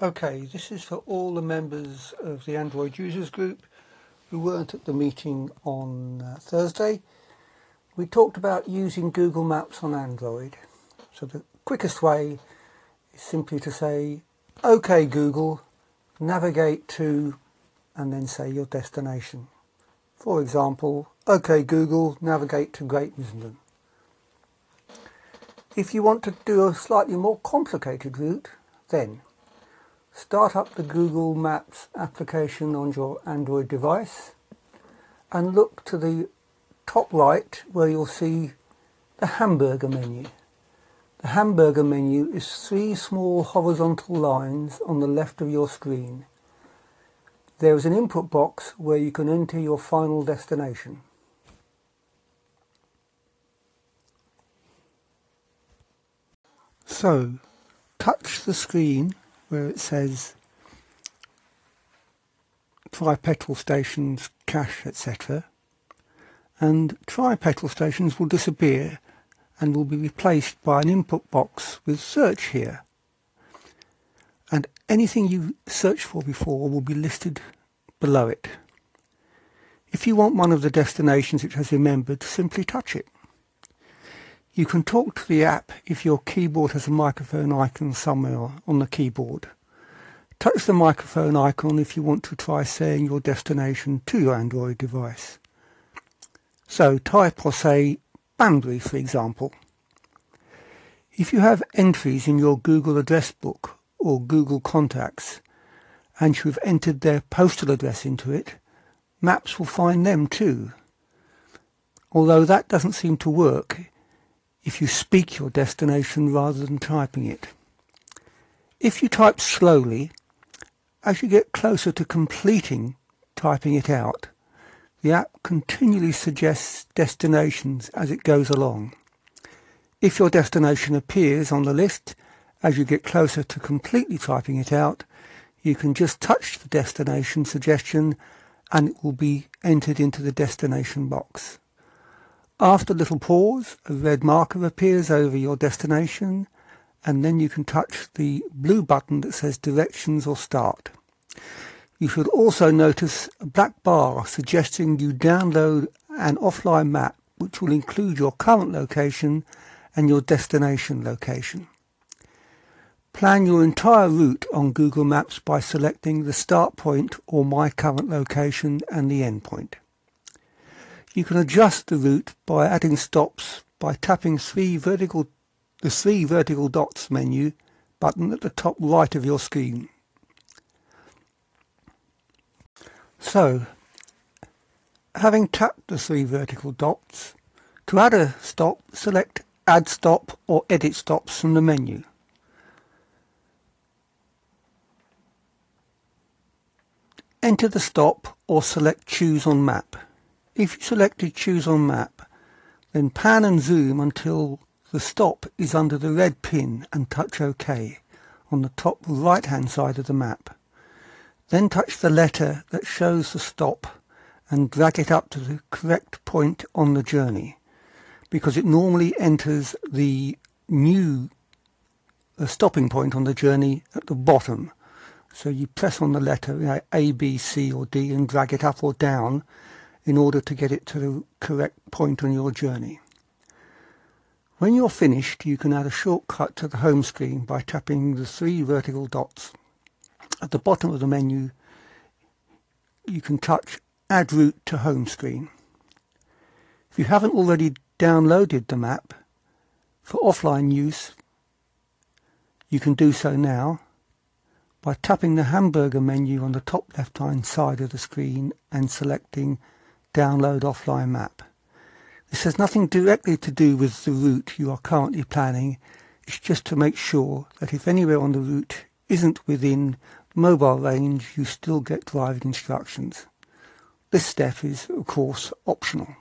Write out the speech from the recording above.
Okay, this is for all the members of the Android users group who weren't at the meeting on uh, Thursday. We talked about using Google Maps on Android. So the quickest way is simply to say, OK Google, navigate to, and then say your destination. For example, OK Google, navigate to Great Missenden. If you want to do a slightly more complicated route, then start up the Google Maps application on your Android device and look to the top right where you'll see the hamburger menu. The hamburger menu is three small horizontal lines on the left of your screen. There is an input box where you can enter your final destination. So, touch the screen where it says try petrol stations, cache, etc. And try petrol stations will disappear and will be replaced by an input box with search here. And anything you searched for before will be listed below it. If you want one of the destinations it has remembered, simply touch it. You can talk to the app if your keyboard has a microphone icon somewhere on the keyboard. Touch the microphone icon if you want to try saying your destination to your Android device. So type or say Banbury for example. If you have entries in your Google address book or Google contacts and you've entered their postal address into it, Maps will find them too. Although that doesn't seem to work if you speak your destination rather than typing it. If you type slowly, as you get closer to completing typing it out, the app continually suggests destinations as it goes along. If your destination appears on the list as you get closer to completely typing it out, you can just touch the destination suggestion and it will be entered into the destination box. After a little pause, a red marker appears over your destination and then you can touch the blue button that says directions or start. You should also notice a black bar suggesting you download an offline map which will include your current location and your destination location. Plan your entire route on Google Maps by selecting the start point or my current location and the end point. You can adjust the route by adding stops by tapping three vertical, the three vertical dots menu button at the top right of your screen. So, having tapped the three vertical dots, to add a stop, select Add Stop or Edit Stops from the menu. Enter the stop or select Choose on Map. If you selected Choose on Map, then pan and zoom until the stop is under the red pin and touch OK on the top right hand side of the map. Then touch the letter that shows the stop and drag it up to the correct point on the journey because it normally enters the new stopping point on the journey at the bottom. So you press on the letter you know, A, B, C or D and drag it up or down in order to get it to the correct point on your journey. When you're finished, you can add a shortcut to the home screen by tapping the three vertical dots. At the bottom of the menu, you can touch Add Route to Home Screen. If you haven't already downloaded the map for offline use, you can do so now by tapping the hamburger menu on the top left hand side of the screen and selecting download offline map. This has nothing directly to do with the route you are currently planning. It's just to make sure that if anywhere on the route isn't within mobile range, you still get driving instructions. This step is, of course, optional.